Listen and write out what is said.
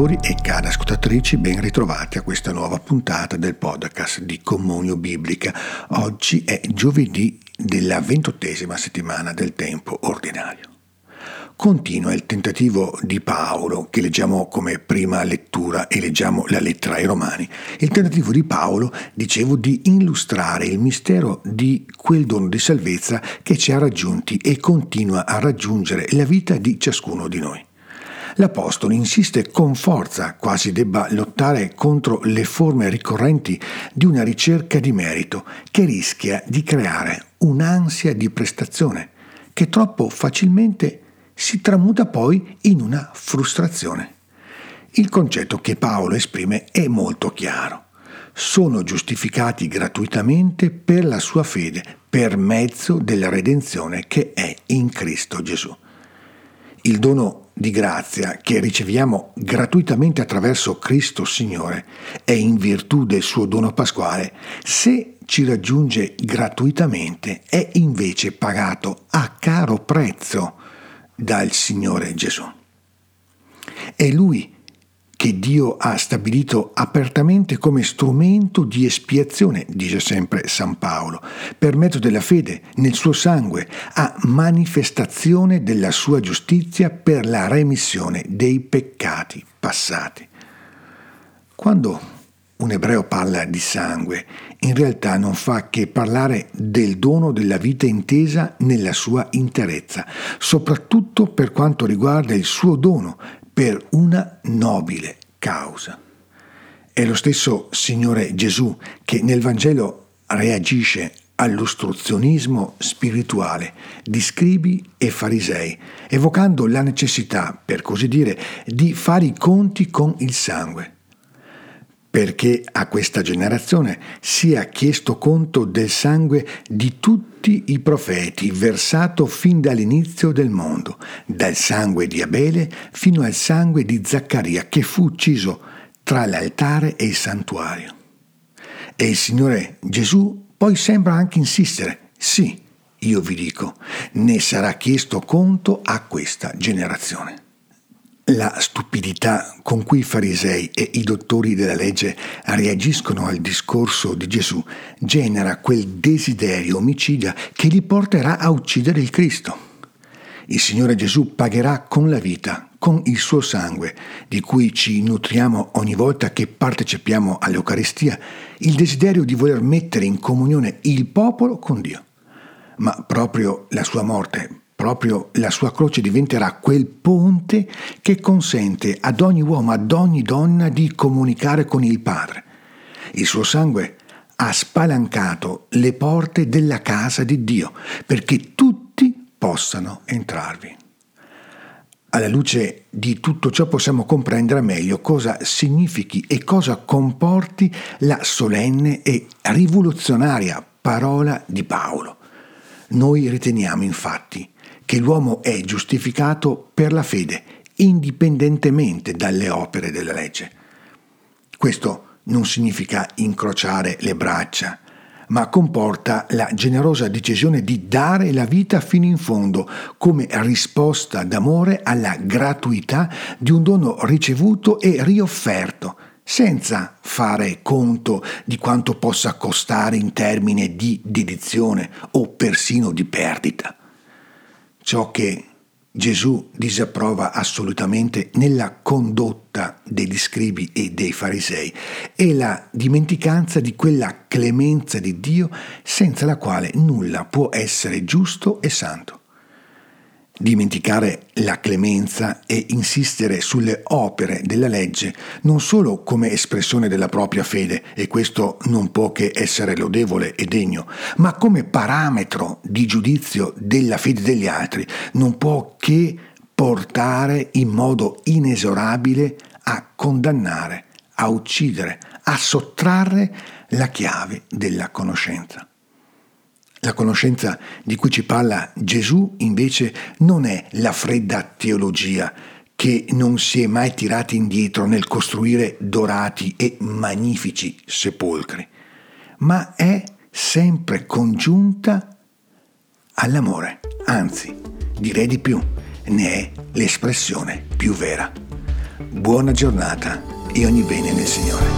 ascoltatori e cari ascoltatrici, ben ritrovati a questa nuova puntata del podcast di Comunio Biblica. Oggi è giovedì della ventottesima settimana del tempo ordinario. Continua il tentativo di Paolo, che leggiamo come prima lettura e leggiamo la lettera ai Romani, il tentativo di Paolo, dicevo, di illustrare il mistero di quel dono di salvezza che ci ha raggiunti e continua a raggiungere la vita di ciascuno di noi. L'Apostolo insiste con forza, quasi debba lottare contro le forme ricorrenti di una ricerca di merito che rischia di creare un'ansia di prestazione che troppo facilmente si tramuta poi in una frustrazione. Il concetto che Paolo esprime è molto chiaro. Sono giustificati gratuitamente per la sua fede, per mezzo della redenzione che è in Cristo Gesù. Il dono di grazia che riceviamo gratuitamente attraverso Cristo Signore è in virtù del suo dono pasquale, se ci raggiunge gratuitamente è invece pagato a caro prezzo dal Signore Gesù. È Lui che Dio ha stabilito apertamente come strumento di espiazione, dice sempre San Paolo, per mezzo della fede nel suo sangue, a manifestazione della sua giustizia per la remissione dei peccati passati. Quando un ebreo parla di sangue, in realtà non fa che parlare del dono della vita intesa nella sua interezza, soprattutto per quanto riguarda il suo dono per una nobile causa. È lo stesso Signore Gesù che nel Vangelo reagisce all'ostruzionismo spirituale di scribi e farisei, evocando la necessità, per così dire, di fare i conti con il sangue perché a questa generazione sia chiesto conto del sangue di tutti i profeti versato fin dall'inizio del mondo, dal sangue di Abele fino al sangue di Zaccaria che fu ucciso tra l'altare e il santuario. E il Signore Gesù poi sembra anche insistere, sì, io vi dico, ne sarà chiesto conto a questa generazione. La stupidità con cui i farisei e i dottori della legge reagiscono al discorso di Gesù genera quel desiderio omicida che li porterà a uccidere il Cristo. Il Signore Gesù pagherà con la vita, con il suo sangue, di cui ci nutriamo ogni volta che partecipiamo all'Eucaristia, il desiderio di voler mettere in comunione il popolo con Dio. Ma proprio la sua morte proprio la sua croce diventerà quel ponte che consente ad ogni uomo, ad ogni donna di comunicare con il Padre. Il suo sangue ha spalancato le porte della casa di Dio perché tutti possano entrarvi. Alla luce di tutto ciò possiamo comprendere meglio cosa significhi e cosa comporti la solenne e rivoluzionaria parola di Paolo. Noi riteniamo infatti che l'uomo è giustificato per la fede, indipendentemente dalle opere della legge. Questo non significa incrociare le braccia, ma comporta la generosa decisione di dare la vita fino in fondo come risposta d'amore alla gratuità di un dono ricevuto e riofferto, senza fare conto di quanto possa costare in termini di dedizione o persino di perdita ciò che Gesù disapprova assolutamente nella condotta degli scribi e dei farisei è la dimenticanza di quella clemenza di Dio senza la quale nulla può essere giusto e santo. Dimenticare la clemenza e insistere sulle opere della legge non solo come espressione della propria fede, e questo non può che essere lodevole e degno, ma come parametro di giudizio della fede degli altri, non può che portare in modo inesorabile a condannare, a uccidere, a sottrarre la chiave della conoscenza. La conoscenza di cui ci parla Gesù invece non è la fredda teologia che non si è mai tirati indietro nel costruire dorati e magnifici sepolcri, ma è sempre congiunta all'amore, anzi direi di più, ne è l'espressione più vera. Buona giornata e ogni bene nel Signore.